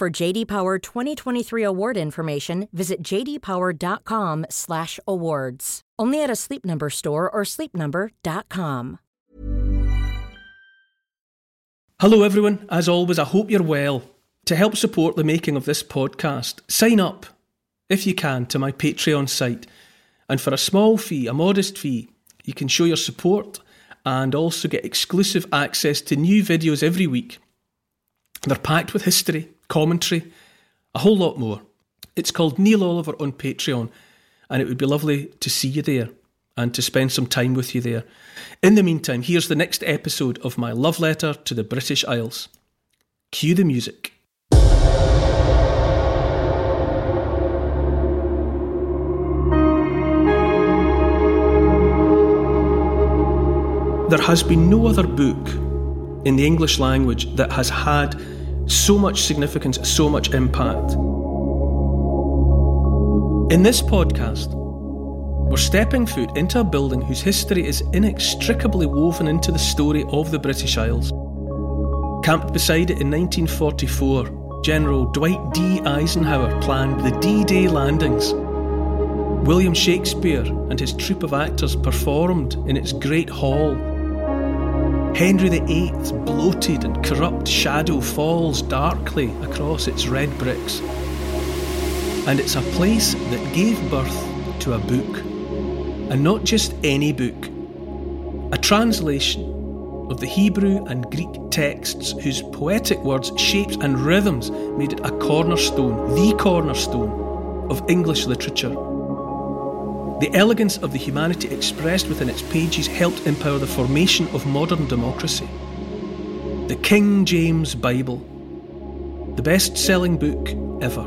For JD Power 2023 award information, visit jdpower.com/awards. Only at a Sleep Number store or sleepnumber.com. Hello everyone. As always, I hope you're well. To help support the making of this podcast, sign up if you can, to my Patreon site. And for a small fee, a modest fee, you can show your support and also get exclusive access to new videos every week. They're packed with history, commentary, a whole lot more. It's called Neil Oliver on Patreon, and it would be lovely to see you there and to spend some time with you there. In the meantime, here's the next episode of my love letter to the British Isles. Cue the music. There has been no other book in the English language that has had so much significance, so much impact. In this podcast, we're stepping foot into a building whose history is inextricably woven into the story of the British Isles. Camped beside it in 1944, General Dwight D. Eisenhower planned the D Day landings. William Shakespeare and his troupe of actors performed in its great hall Henry VIII's bloated and corrupt shadow falls darkly across its red bricks. And it's a place that gave birth to a book. And not just any book, a translation of the Hebrew and Greek texts whose poetic words, shapes, and rhythms made it a cornerstone, the cornerstone of English literature. The elegance of the humanity expressed within its pages helped empower the formation of modern democracy. The King James Bible, the best selling book ever.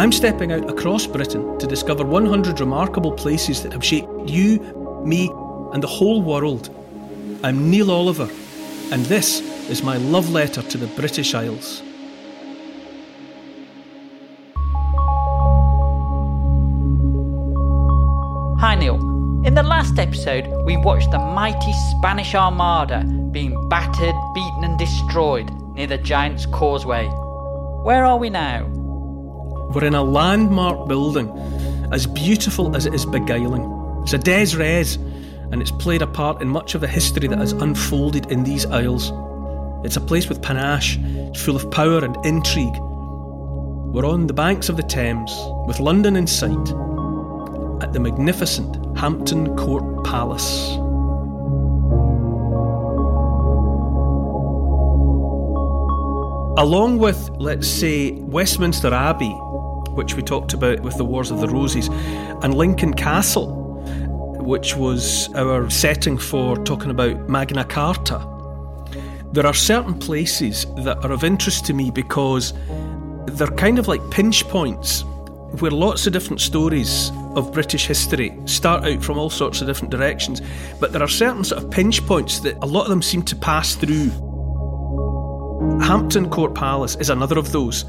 I'm stepping out across Britain to discover 100 remarkable places that have shaped you, me, and the whole world. I'm Neil Oliver, and this is my love letter to the British Isles. Last episode, we watched the mighty Spanish Armada being battered, beaten, and destroyed near the Giant's Causeway. Where are we now? We're in a landmark building, as beautiful as it is beguiling. It's a des res, and it's played a part in much of the history that has unfolded in these isles. It's a place with panache, full of power and intrigue. We're on the banks of the Thames, with London in sight at the magnificent Hampton Court Palace. Along with, let's say, Westminster Abbey, which we talked about with the Wars of the Roses, and Lincoln Castle, which was our setting for talking about Magna Carta, there are certain places that are of interest to me because they're kind of like pinch points where lots of different stories of British history start out from all sorts of different directions, but there are certain sort of pinch points that a lot of them seem to pass through. Hampton Court Palace is another of those.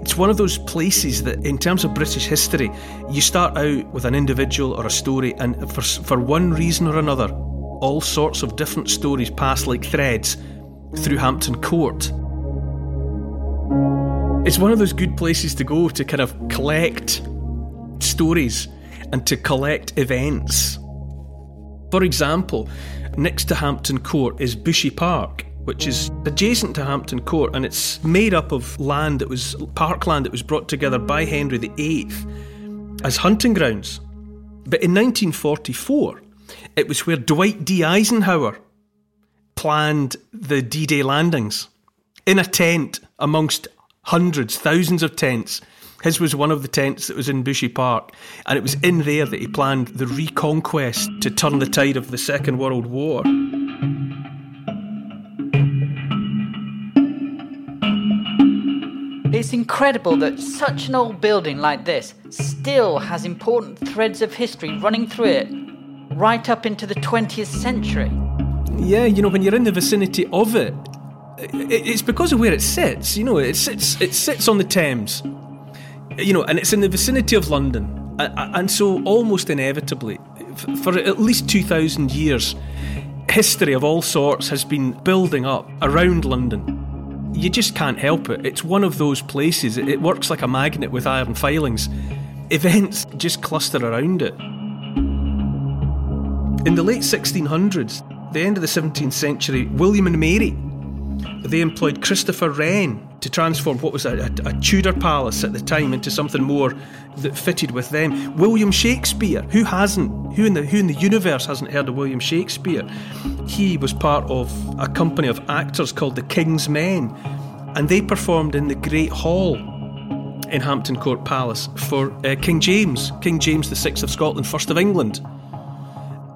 It's one of those places that, in terms of British history, you start out with an individual or a story, and for, for one reason or another, all sorts of different stories pass like threads through Hampton Court. It's one of those good places to go to kind of collect stories and to collect events. For example, next to Hampton Court is Bushy Park, which is adjacent to Hampton Court, and it's made up of land that was parkland that was brought together by Henry VIII as hunting grounds. But in 1944, it was where Dwight D. Eisenhower planned the D Day landings in a tent amongst hundreds, thousands of tents. His was one of the tents that was in Bushy Park, and it was in there that he planned the reconquest to turn the tide of the Second World War. It's incredible that such an old building like this still has important threads of history running through it right up into the 20th century. Yeah, you know, when you're in the vicinity of it, it's because of where it sits. You know, it sits it sits on the Thames. You know, and it's in the vicinity of London, and so almost inevitably, for at least two thousand years, history of all sorts has been building up around London. You just can't help it. It's one of those places. It works like a magnet with iron filings. Events just cluster around it. In the late 1600s, the end of the 17th century, William and Mary they employed Christopher Wren to transform what was a, a, a, Tudor palace at the time into something more that fitted with them. William Shakespeare, who hasn't, who in the who in the universe hasn't heard of William Shakespeare? He was part of a company of actors called the King's Men, and they performed in the Great Hall in Hampton Court Palace for uh, King James, King James VI of Scotland, first of England.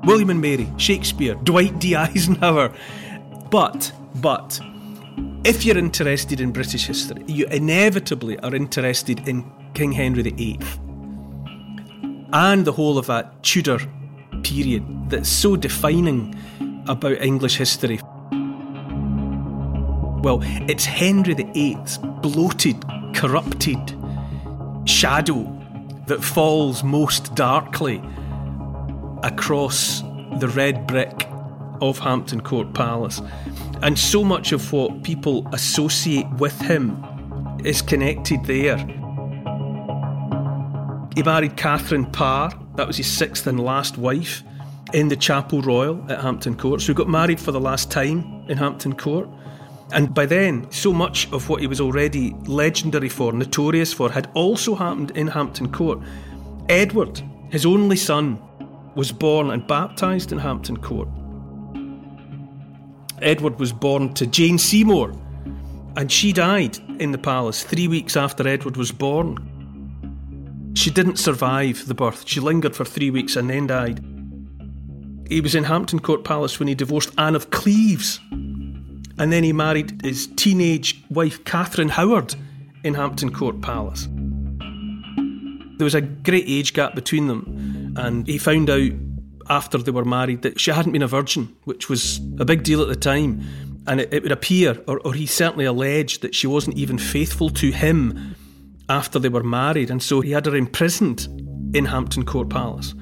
William and Mary, Shakespeare, Dwight D. Eisenhower. But, but, if you're interested in British history, you inevitably are interested in King Henry VIII and the whole of that Tudor period that's so defining about English history. Well, it's Henry VIII's bloated, corrupted shadow that falls most darkly across the red brick of Hampton Court Palace. And so much of what people associate with him is connected there. He married Catherine Parr, that was his sixth and last wife, in the Chapel Royal at Hampton Court. So he got married for the last time in Hampton Court. And by then, so much of what he was already legendary for, notorious for, had also happened in Hampton Court. Edward, his only son, was born and baptised in Hampton Court. Edward was born to Jane Seymour, and she died in the palace three weeks after Edward was born. She didn't survive the birth. She lingered for three weeks and then died. He was in Hampton Court Palace when he divorced Anne of Cleves, and then he married his teenage wife Catherine Howard in Hampton Court Palace. There was a great age gap between them, and he found out after they were married that she hadn't been a virgin, which was a big deal at the time. And it, it would appear, or, or he certainly alleged, that she wasn't even faithful to him after they were married. And so he had her imprisoned in Hampton Court Palace.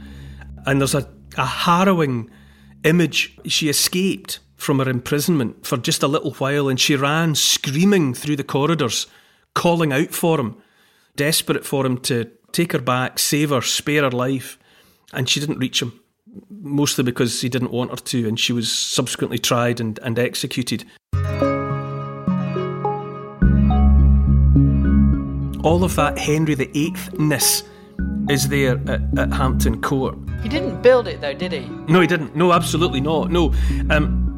And there's a, a harrowing image. She escaped from her imprisonment for just a little while and she ran screaming through the corridors, calling out for him, desperate for him to take her back, save her, spare her life. And she didn't reach him mostly because he didn't want her to, and she was subsequently tried and, and executed. All of that Henry VIII ness is there at, at, Hampton Court. He didn't build it though, did he? No, he didn't. No, absolutely not. No. Um,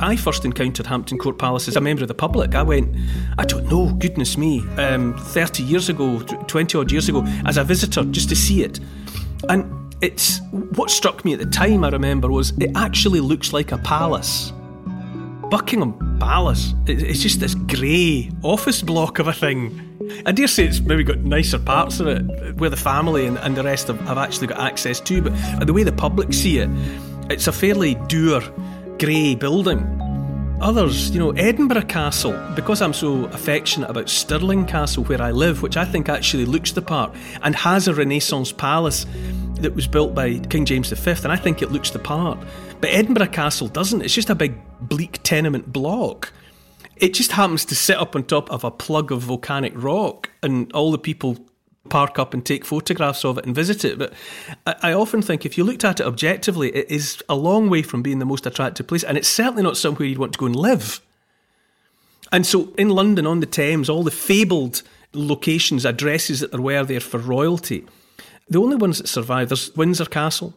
I first encountered Hampton Court Palace as a member of the public. I went, I don't know, goodness me, um, 30 years ago, 20 odd years ago, as a visitor just to see it. And it's what struck me at the time. I remember was it actually looks like a palace. Buckingham Palace. It's just this grey office block of a thing. I dare say it's maybe got nicer parts of it where the family and, and the rest have, have actually got access to, but the way the public see it, it's a fairly dour, grey building. Others, you know, Edinburgh Castle, because I'm so affectionate about Stirling Castle where I live, which I think actually looks the part and has a Renaissance palace that was built by King James V, and I think it looks the part. But Edinburgh Castle doesn't. It's just a big bleak tenement block. It just happens to sit up on top of a plug of volcanic rock, and all the people park up and take photographs of it and visit it. But I, I often think if you looked at it objectively, it is a long way from being the most attractive place, and it's certainly not somewhere you'd want to go and live. And so in London on the Thames, all the fabled locations, addresses that there were there for royalty, the only ones that survive, there's Windsor Castle,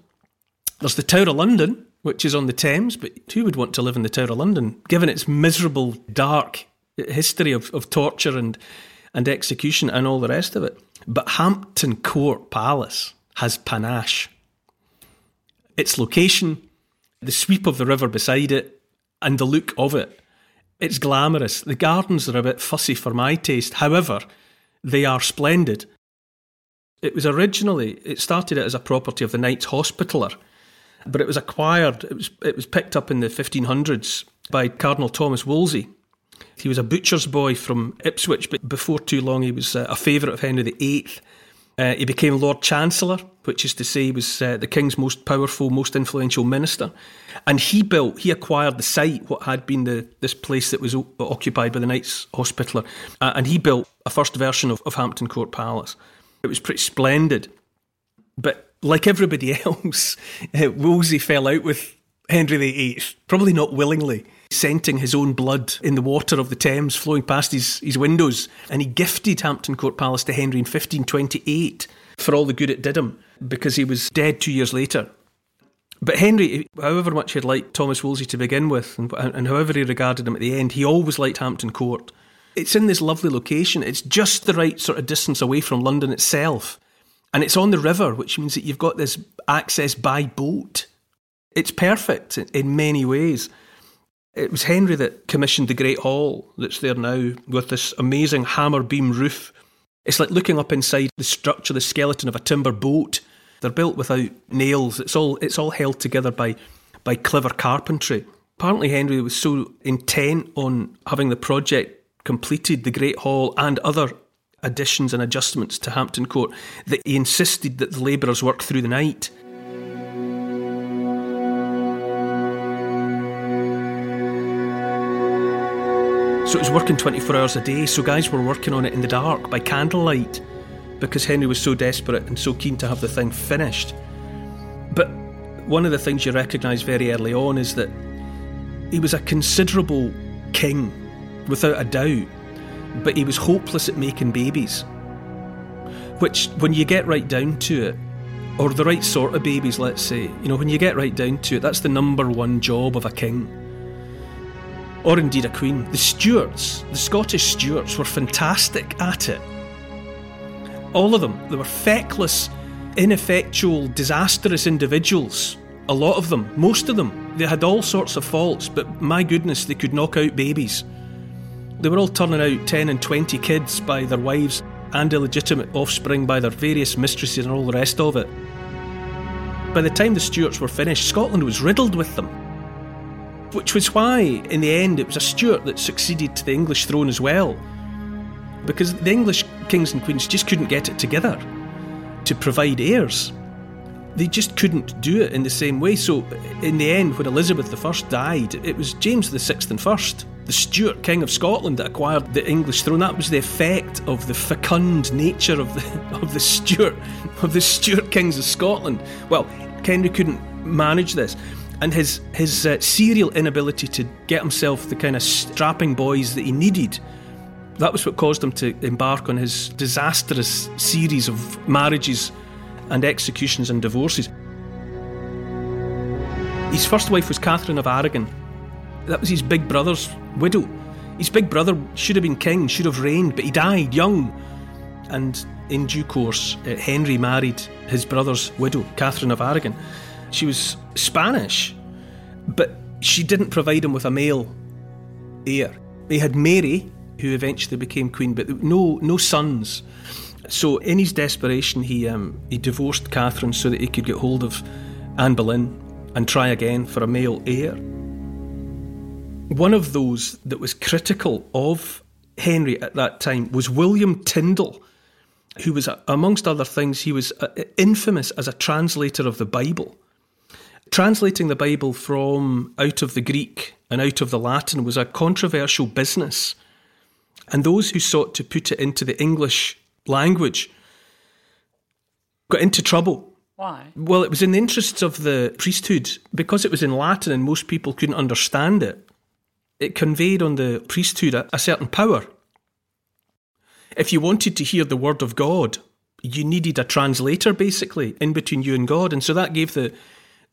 there's the Tower of London, which is on the Thames, but who would want to live in the Tower of London, given its miserable, dark history of, of torture and, and execution and all the rest of it? But Hampton Court Palace has panache. Its location, the sweep of the river beside it, and the look of it. It's glamorous. The gardens are a bit fussy for my taste. However, they are splendid. It was originally, it started as a property of the Knights Hospitaller, but it was acquired, it was, it was picked up in the 1500s by Cardinal Thomas Wolsey. He was a butcher's boy from Ipswich, but before too long he was uh, a favourite of Henry VIII. Uh, he became Lord Chancellor, which is to say he was uh, the King's most powerful, most influential minister. And he built, he acquired the site, what had been the this place that was o- occupied by the Knights Hospitaller, uh, and he built a first version of, of Hampton Court Palace. It was pretty splendid. But like everybody else, uh, Wolsey fell out with Henry VIII, probably not willingly scenting his own blood in the water of the Thames flowing past his, his windows. And he gifted Hampton Court Palace to Henry in 1528 for all the good it did him because he was dead two years later. But Henry, however much he'd liked Thomas Wolsey to begin with, and, and however he regarded him at the end, he always liked Hampton Court. It's in this lovely location. It's just the right sort of distance away from London itself. And it's on the river, which means that you've got this access by boat. It's perfect in many ways. It was Henry that commissioned the Great Hall that's there now with this amazing hammer beam roof. It's like looking up inside the structure, the skeleton of a timber boat. They're built without nails. It's all it's all held together by by clever carpentry. Apparently Henry was so intent on having the project completed, the Great Hall and other additions and adjustments to Hampton Court, that he insisted that the labourers work through the night. So it was working 24 hours a day. So guys were working on it in the dark by candlelight because Henry was so desperate and so keen to have the thing finished. But one of the things you recognise very early on is that he was a considerable king, without a doubt, but he was hopeless at making babies. Which, when you get right down to it, or the right sort of babies, let's say, you know, when you get right down to it, that's the number one job of a king or indeed a queen. The Stuarts, the Scottish Stuarts, were fantastic at it. All of them. They were feckless, ineffectual, disastrous individuals. A lot of them, most of them. They had all sorts of faults, but my goodness, they could knock out babies. They were all turning out 10 and 20 kids by their wives and illegitimate offspring by their various mistresses and all the rest of it. By the time the Stuarts were finished, Scotland was riddled with them which was why, in the end, it was a Stuart that succeeded to the English throne as well. Because the English kings and queens just couldn't get it together to provide heirs. They just couldn't do it in the same way. So, in the end, when Elizabeth I died, it was James VI and first, the Stuart King of Scotland, that acquired the English throne. That was the effect of the fecund nature of the of the Stuart of the Stuart kings of Scotland. Well, Henry couldn't manage this and his his uh, serial inability to get himself the kind of strapping boys that he needed. That was what caused him to embark on his disastrous series of marriages and executions and divorces. His first wife was Catherine of Aragon. That was his big brother's widow. His big brother should have been king, should have reigned, but he died young. And in due course, uh, Henry married his brother's widow, Catherine of Aragon. She was Spanish, but she didn't provide him with a male heir. He had Mary, who eventually became queen, but no no sons. So in his desperation, he um, he divorced Catherine so that he could get hold of Anne Boleyn and try again for a male heir. One of those that was critical of Henry at that time was William Tyndale, who was, amongst other things, he was uh, infamous as a translator of the Bible. Translating the Bible from out of the Greek and out of the Latin was a controversial business, and those who sought to put it into the English language got into trouble. Why? Well, it was in the interests of the priesthood because it was in Latin and most people couldn't understand it. it conveyed on the priesthood a, a certain power. If you wanted to hear the word of God, you needed a translator basically in between you and God. And so that gave the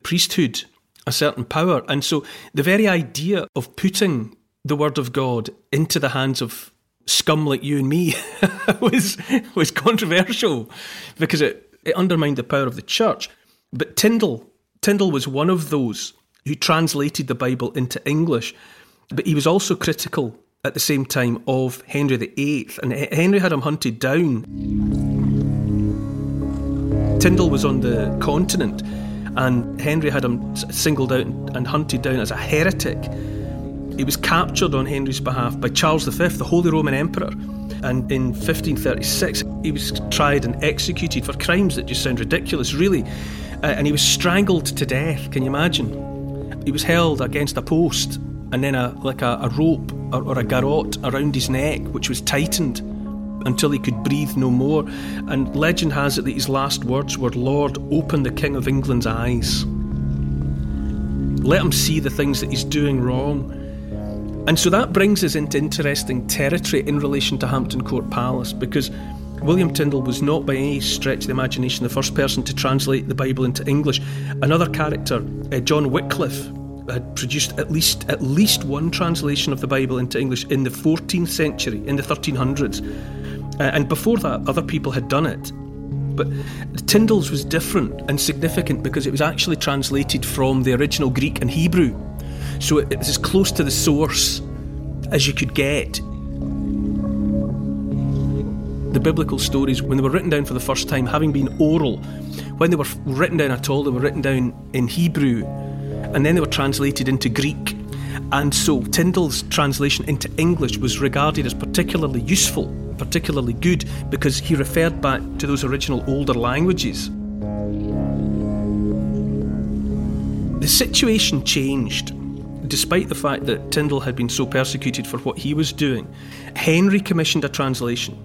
priesthood a certain power. And so the very idea of putting the word of God into the hands of scum like you and me was was controversial because it, it undermined the power of the church. But Tyndall, Tyndale was one of those who translated the Bible into English, but he was also critical at the same time of Henry VIII, and Henry had him hunted down. Tyndall was on the continent, and Henry had him singled out and hunted down as a heretic. He was captured on Henry's behalf by Charles V, the Holy Roman Emperor. And in 1536, he was tried and executed for crimes that just sound ridiculous, really. Uh, and he was strangled to death. Can you imagine? He was held against a post and then a like a, a rope or, or, a garrote around his neck, which was tightened until he could breathe no more. And legend has it that his last words were, Lord, open the King of England's eyes. Let him see the things that he's doing wrong. And so that brings us into interesting territory in relation to Hampton Court Palace because William Tyndale was not by any stretch of the imagination the first person to translate the Bible into English. Another character, uh, John Wycliffe, had produced at least at least one translation of the Bible into English in the 14th century, in the 1300s. Uh, and before that, other people had done it. But Tyndale's was different and significant because it was actually translated from the original Greek and Hebrew. So it was as close to the source as you could get. The biblical stories, when they were written down for the first time, having been oral, when they were written down at all, they were written down in Hebrew and then they were translated into Greek. And so Tyndale's translation into English was regarded as particularly useful, particularly good, because he referred back to those original older languages. The situation changed. Despite the fact that Tyndale had been so persecuted for what he was doing, Henry commissioned a translation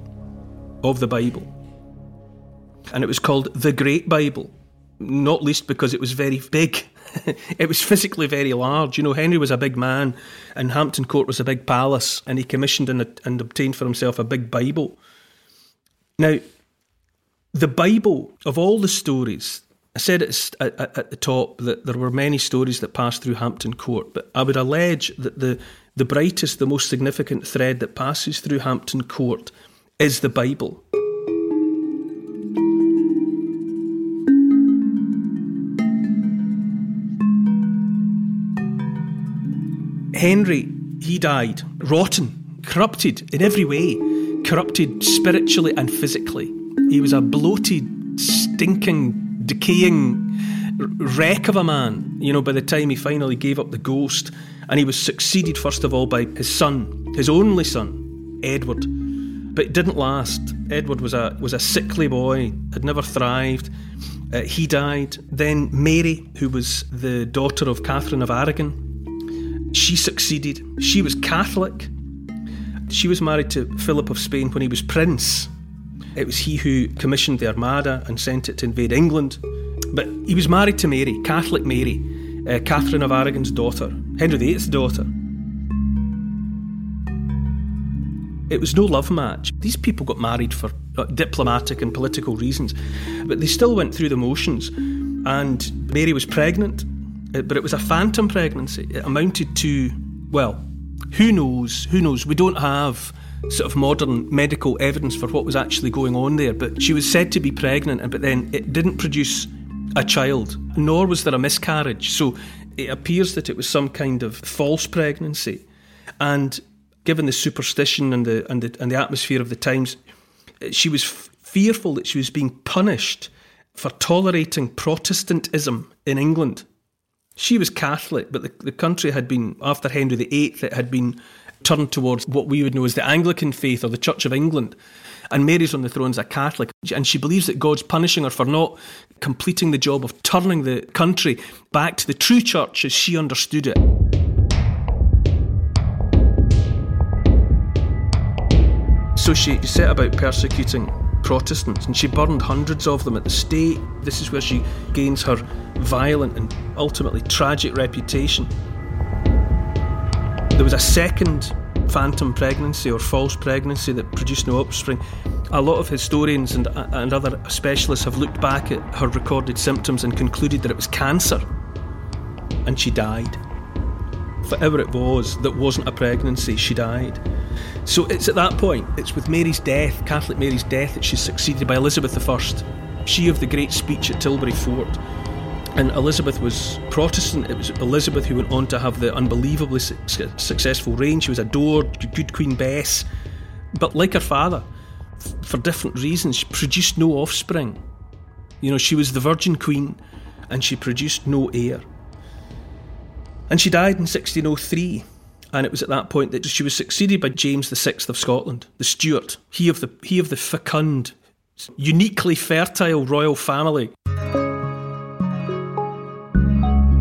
of the Bible. And it was called the Great Bible, not least because it was very big it was physically very large. You know, Henry was a big man, and Hampton Court was a big palace, and he commissioned and, and obtained for himself a big Bible. Now, the Bible, of all the stories, I said at, at, at, the top that there were many stories that passed through Hampton Court, but I would allege that the, the brightest, the most significant thread that passes through Hampton Court is the Bible. Henry, he died rotten, corrupted in every way, corrupted spiritually and physically. He was a bloated, stinking, decaying wreck of a man, you know, by the time he finally gave up the ghost. And he was succeeded, first of all, by his son, his only son, Edward. But it didn't last. Edward was a, was a sickly boy, had never thrived. Uh, he died. Then Mary, who was the daughter of Catherine of Aragon, she succeeded. She was Catholic. She was married to Philip of Spain when he was prince. It was he who commissioned the Armada and sent it to invade England. But he was married to Mary, Catholic Mary, uh, Catherine of Aragon's daughter, Henry VIII's daughter. It was no love match. These people got married for uh, diplomatic and political reasons, but they still went through the motions. And Mary was pregnant, Uh, but it was a phantom pregnancy. It amounted to, well, who knows? Who knows? We don't have sort of modern medical evidence for what was actually going on there, but she was said to be pregnant, and but then it didn't produce a child, nor was there a miscarriage. So it appears that it was some kind of false pregnancy. And given the superstition and the, and the, and the atmosphere of the times, she was f- fearful that she was being punished for tolerating Protestantism in England. She was Catholic, but the, the country had been, after Henry VIII, it had been turned towards what we would know as the Anglican faith or the Church of England. And Mary's on the throne as a Catholic, and she believes that God's punishing her for not completing the job of turning the country back to the true church as she understood it. So she set about persecuting Protestants, and she burned hundreds of them at the stake. This is where she gains her violent and ultimately tragic reputation. There was a second phantom pregnancy or false pregnancy that produced no offspring. A lot of historians and, uh, and other specialists have looked back at her recorded symptoms and concluded that it was cancer. And she died. Whatever it was that wasn't a pregnancy, she died. So it's at that point, it's with Mary's death, Catholic Mary's death, that she's succeeded by Elizabeth I, she of the great speech at Tilbury Fort. And Elizabeth was Protestant. It was Elizabeth who went on to have the unbelievably su- successful reign. She was adored, good Queen Bess. But like her father, f- for different reasons, she produced no offspring. You know, she was the Virgin Queen and she produced no heir. And she died in 1603. And it was at that point that she was succeeded by James VI of Scotland, the Stuart, he of the, he of the fecund, uniquely fertile royal family.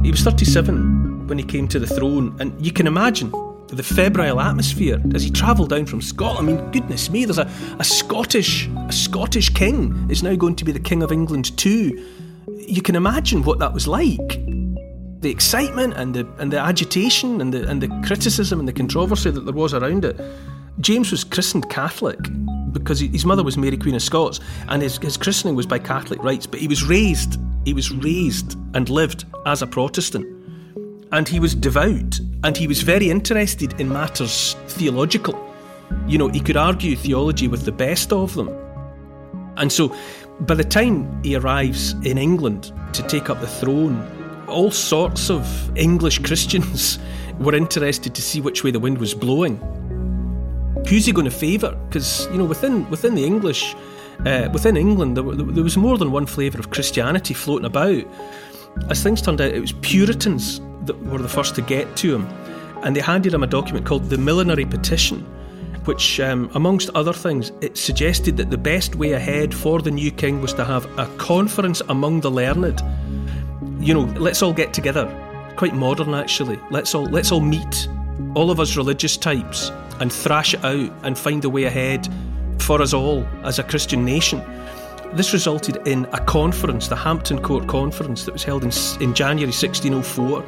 He was 37 when he came to the throne, and you can imagine the febrile atmosphere as he travelled down from Scotland. I mean, goodness me, there's a, a Scottish a Scottish king is now going to be the King of England too. You can imagine what that was like. The excitement and the and the agitation and the and the criticism and the controversy that there was around it. James was christened Catholic because his mother was Mary Queen of Scots, and his, his christening was by Catholic rites, but he was raised he was raised and lived as a Protestant. And he was devout and he was very interested in matters theological. You know, he could argue theology with the best of them. And so, by the time he arrives in England to take up the throne, all sorts of English Christians were interested to see which way the wind was blowing. Who's he going to favour? Because, you know, within, within the English uh, within England, there, there was more than one flavour of Christianity floating about. As things turned out, it was Puritans that were the first to get to him, and they handed him a document called the Millenary Petition, which, um, amongst other things, it suggested that the best way ahead for the new king was to have a conference among the learned. You know, let's all get together. Quite modern, actually. Let's all let's all meet, all of us religious types, and thrash it out and find a way ahead for us all as a Christian nation. This resulted in a conference, the Hampton Court Conference, that was held in, in January 1604.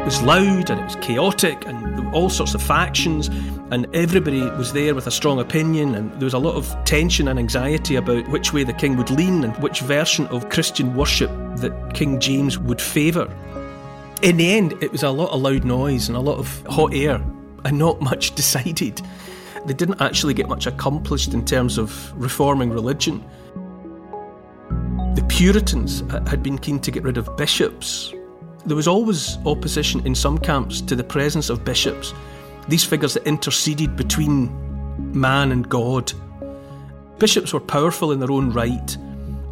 It was loud and it was chaotic and all sorts of factions, and everybody was there with a strong opinion, and there was a lot of tension and anxiety about which way the king would lean and which version of Christian worship that King James would favour. In the end, it was a lot of loud noise and a lot of hot air and not much decided. They didn't actually get much accomplished in terms of reforming religion. The Puritans had been keen to get rid of bishops. There was always opposition in some camps to the presence of bishops, these figures that interceded between man and God. Bishops were powerful in their own right,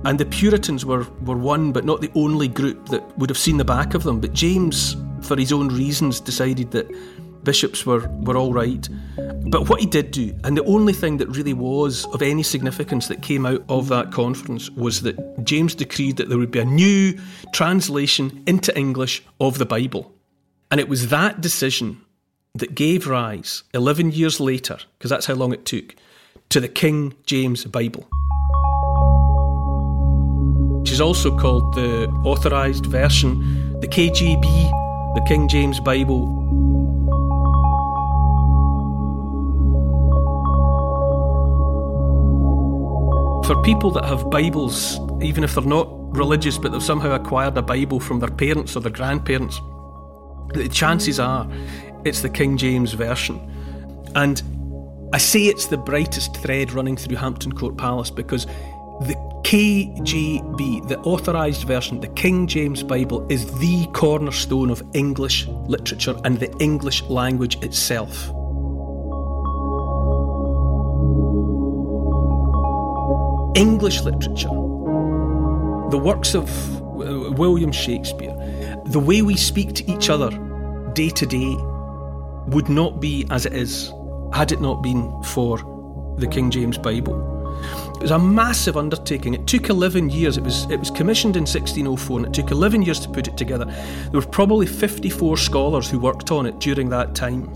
and the Puritans were, were one but not the only group that would have seen the back of them. But James, for his own reasons, decided that bishops were, were all right. But what he did do, and the only thing that really was of any significance that came out of that conference, was that James decreed that there would be a new translation into English of the Bible. And it was that decision that gave rise, 11 years later, because that's how long it took, to the King James Bible. Which is also called the Authorised Version, the KJB, the King James Bible for people that have Bibles, even if they're not religious, but they've somehow acquired a Bible from their parents or their grandparents, the chances are it's the King James Version. And I say it's the brightest thread running through Hampton Court Palace because the KJB, the authorised version, the King James Bible, is the cornerstone of English literature and the English language itself. English literature, the works of uh, William Shakespeare, the way we speak to each other day to day would not be as it is had it not been for the King James Bible. It was a massive undertaking. It took 11 years. It was it was commissioned in 1604 and it took 11 years to put it together. There were probably 54 scholars who worked on it during that time.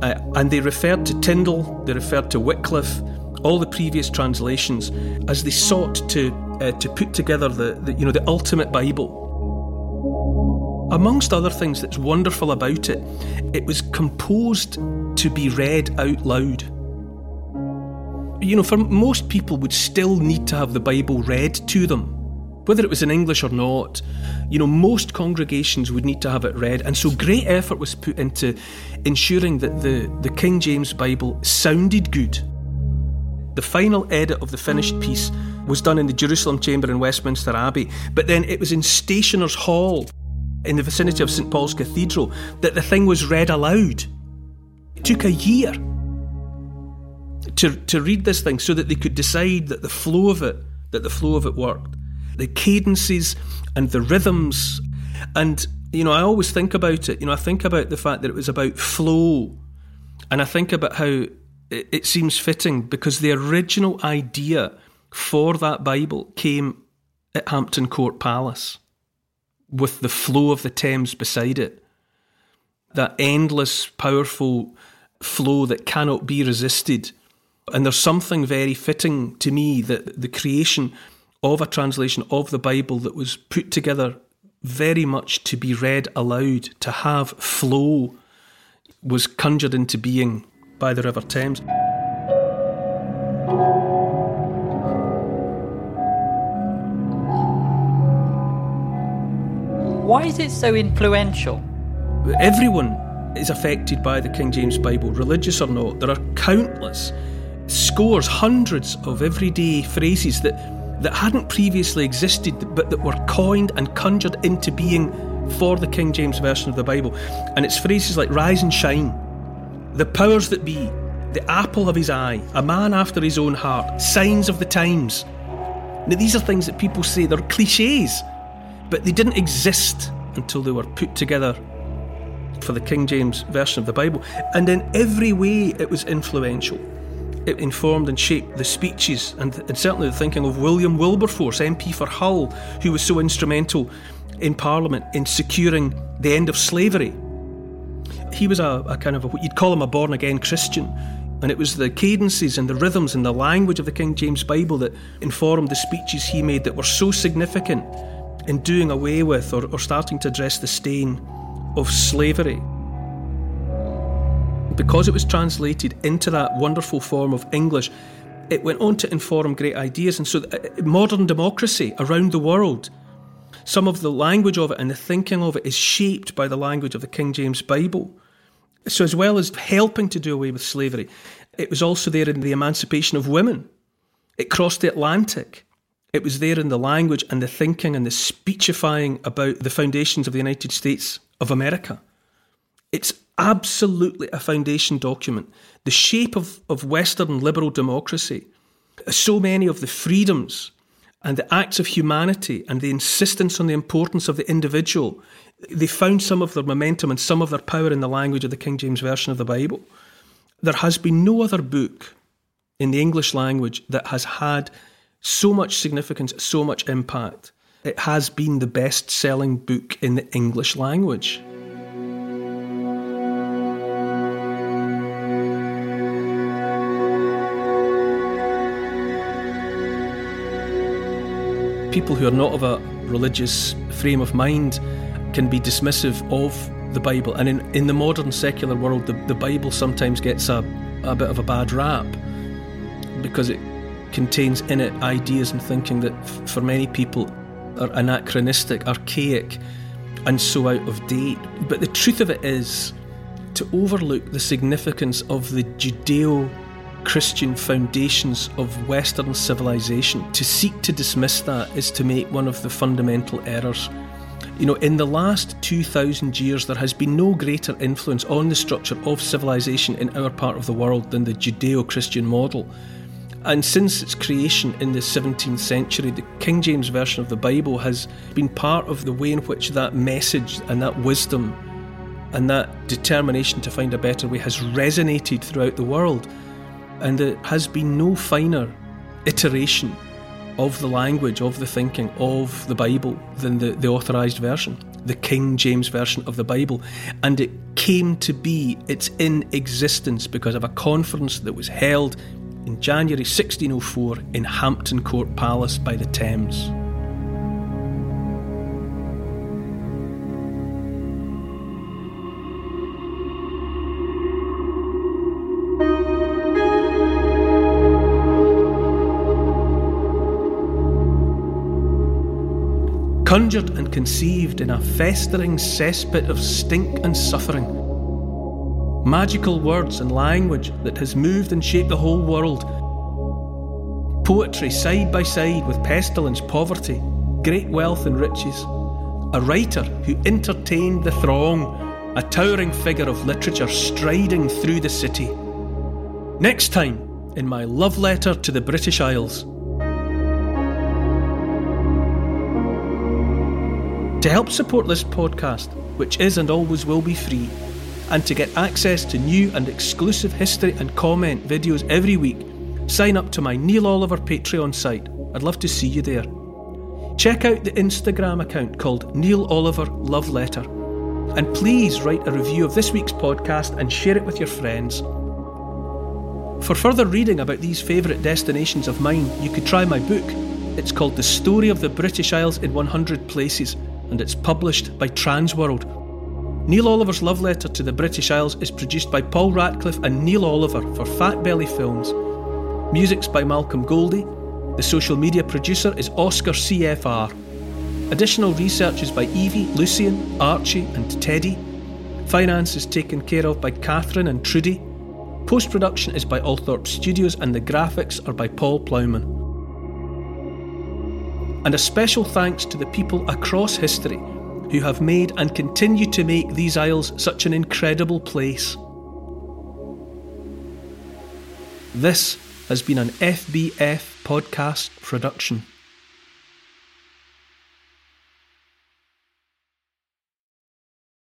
Uh, and they referred to Tyndale, they referred to Wycliffe, all the previous translations as they sought to uh, to put together the, the you know the ultimate Bible. amongst other things that's wonderful about it, it was composed to be read out loud. You know, for most people would still need to have the Bible read to them, whether it was in English or not. You know, most congregations would need to have it read, and so great effort was put into ensuring that the, the King James Bible sounded good. The final edit of the finished piece was done in the Jerusalem Chamber in Westminster Abbey, but then it was in Stationers' Hall in the vicinity of St Paul's Cathedral that the thing was read aloud. It took a year to, to read this thing so that they could decide that the flow of it, that the flow of it worked. The cadences and the rhythms. And, you know, I always think about it, you know, I think about the fact that it was about flow. And I think about how it, seems fitting because the original idea for that Bible came at Hampton Court Palace with the flow of the Thames beside it. That endless, powerful flow that cannot be resisted. And there's something very fitting to me that the creation of a translation of the Bible that was put together very much to be read aloud, to have flow, was conjured into being by the River Thames. Why is it so influential? Everyone is affected by the King James Bible, religious or not. There are countless, scores, hundreds of everyday phrases that, that hadn't previously existed but that were coined and conjured into being for the King James Version of the Bible. And it's phrases like rise and shine, the powers that be, the apple of his eye, a man after his own heart, signs of the times. Now, these are things that people say, they're cliches but they didn't exist until they were put together for the King James Version of the Bible. And in every way, it was influential. It informed and shaped the speeches and, and certainly the thinking of William Wilberforce, MP for Hull, who was so instrumental in Parliament in securing the end of slavery. He was a, a kind of a, you'd call him a born again Christian. And it was the cadences and the rhythms and the language of the King James Bible that informed the speeches he made that were so significant in doing away with or, or starting to address the stain of slavery. Because it was translated into that wonderful form of English, it went on to inform great ideas. And so, uh, modern democracy around the world, some of the language of it and the thinking of it is shaped by the language of the King James Bible. So, as well as helping to do away with slavery, it was also there in the emancipation of women. It crossed the Atlantic. It was there in the language and the thinking and the speechifying about the foundations of the United States of America. It's absolutely a foundation document. The shape of, of Western liberal democracy, so many of the freedoms and the acts of humanity and the insistence on the importance of the individual, they found some of their momentum and some of their power in the language of the King James Version of the Bible. There has been no other book in the English language that has had so much significance, so much impact. It has been the best selling book in the English language. People who are not of a religious frame of mind can be dismissive of the Bible. And in, in the modern secular world, the, the Bible sometimes gets a, a bit of a bad rap because it contains in it ideas and thinking that f- for many people are anachronistic, archaic, and so out of date. But the truth of it is to overlook the significance of the Judeo Christian foundations of Western civilization. To seek to dismiss that is to make one of the fundamental errors. You know, in the last 2,000 years, there has been no greater influence on the structure of civilization in our part of the world than the Judeo Christian model. And since its creation in the 17th century, the King James Version of the Bible has been part of the way in which that message and that wisdom and that determination to find a better way has resonated throughout the world. And there has been no finer iteration of the language, of the thinking of the Bible than the, the authorised version, the King James Version of the Bible. And it came to be, it's in existence because of a conference that was held in January 1604 in Hampton Court Palace by the Thames. Conjured and conceived in a festering cesspit of stink and suffering. Magical words and language that has moved and shaped the whole world. Poetry side by side with pestilence, poverty, great wealth and riches. A writer who entertained the throng, a towering figure of literature striding through the city. Next time, in my love letter to the British Isles. To help support this podcast, which is and always will be free, and to get access to new and exclusive history and comment videos every week, sign up to my Neil Oliver Patreon site. I'd love to see you there. Check out the Instagram account called Neil Oliver Love Letter. And please write a review of this week's podcast and share it with your friends. For further reading about these favourite destinations of mine, you could try my book. It's called The Story of the British Isles in 100 Places and it's published by Transworld. Neil Oliver's love letter to the British Isles is produced by Paul Ratcliffe and Neil Oliver for Fat Belly Films. Music's by Malcolm Goldie. The social media producer is Oscar CFR. Additional research is by Evie, Lucian, Archie, and Teddy. Finance is taken care of by Catherine and Trudy. Post production is by Althorpe Studios, and the graphics are by Paul Plowman and a special thanks to the people across history who have made and continue to make these isles such an incredible place. This has been an FBF podcast production.